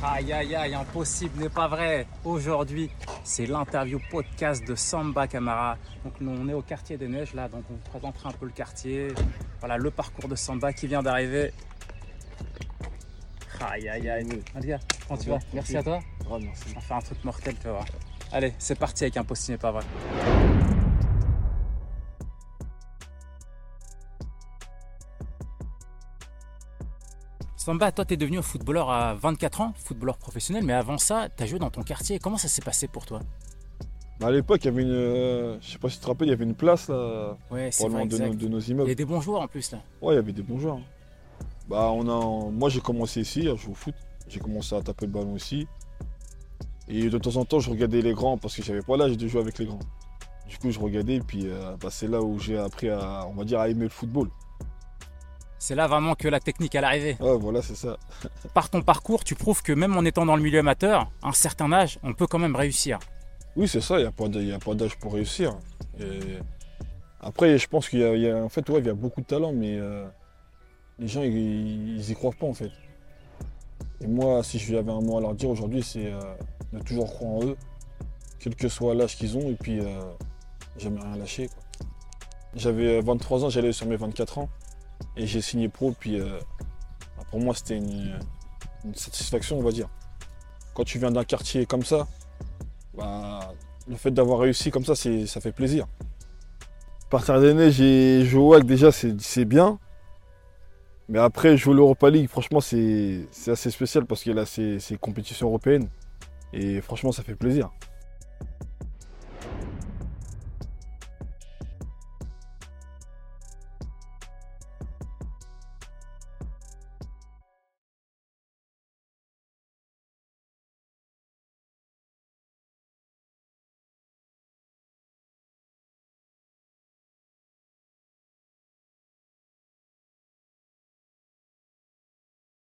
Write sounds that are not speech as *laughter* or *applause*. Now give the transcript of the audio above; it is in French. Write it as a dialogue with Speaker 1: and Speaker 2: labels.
Speaker 1: Aïe aïe aïe, impossible n'est pas vrai. Aujourd'hui, c'est l'interview podcast de Samba Camara. Donc nous on est au quartier des Neiges là, donc on vous présentera un peu le quartier. Voilà le parcours de Samba qui vient d'arriver. Aïe aïe aïe. Allez comment tu vas? Merci à toi. On va faire un truc mortel, tu vas voir. Allez, c'est parti avec Impossible n'est pas vrai. Samba, toi, tu es devenu footballeur à 24 ans, footballeur professionnel, mais avant ça, tu as joué dans ton quartier. Comment ça s'est passé pour toi?
Speaker 2: Bah, à l'époque, il y avait une. euh, je sais pas si tu te rappelles, il y avait une place là,
Speaker 1: Ouais, c'est vrai,
Speaker 2: de nos, de nos
Speaker 1: Il y
Speaker 2: immeubles.
Speaker 1: a des bons joueurs en plus là.
Speaker 2: Ouais, il y avait des bons joueurs. hein. Bah, on a. Moi, j'ai commencé ici à jouer au foot. J'ai commencé à taper le ballon aussi. Et de temps en temps, je regardais les grands parce que j'avais pas l'âge de jouer avec les grands. Du coup, je regardais et puis euh, bah, c'est là où j'ai appris à, on va dire, à aimer le football.
Speaker 1: C'est là vraiment que la technique est arrivée.
Speaker 2: Ouais, voilà, c'est ça. *laughs*
Speaker 1: Par ton parcours, tu prouves que même en étant dans le milieu amateur, à un certain âge, on peut quand même réussir.
Speaker 2: Oui, c'est ça, il n'y a pas d'âge pour réussir. Et Après, je pense qu'il y a, il y a- en fait, ouais, il y a beaucoup de talent, mais euh, les gens, ils, ils y croient pas, en fait. Et moi, si j'avais un mot à leur dire aujourd'hui, c'est euh, de toujours croire en eux, quel que soit l'âge qu'ils ont, et puis euh, jamais rien lâcher. J'avais 23 ans, j'allais sur mes 24 ans, et j'ai signé pro, puis euh, bah, pour moi, c'était une, satisfaction, on va dire. Quand tu viens d'un quartier comme ça, bah, le fait d'avoir réussi comme ça, c'est, ça fait plaisir. Partir neiges et jouer au WAC, déjà, c'est, c'est bien. Mais après, jouer l'Europa League, franchement, c'est, c'est assez spécial parce qu'il y a ces, ces compétitions européennes. Et franchement, ça fait plaisir.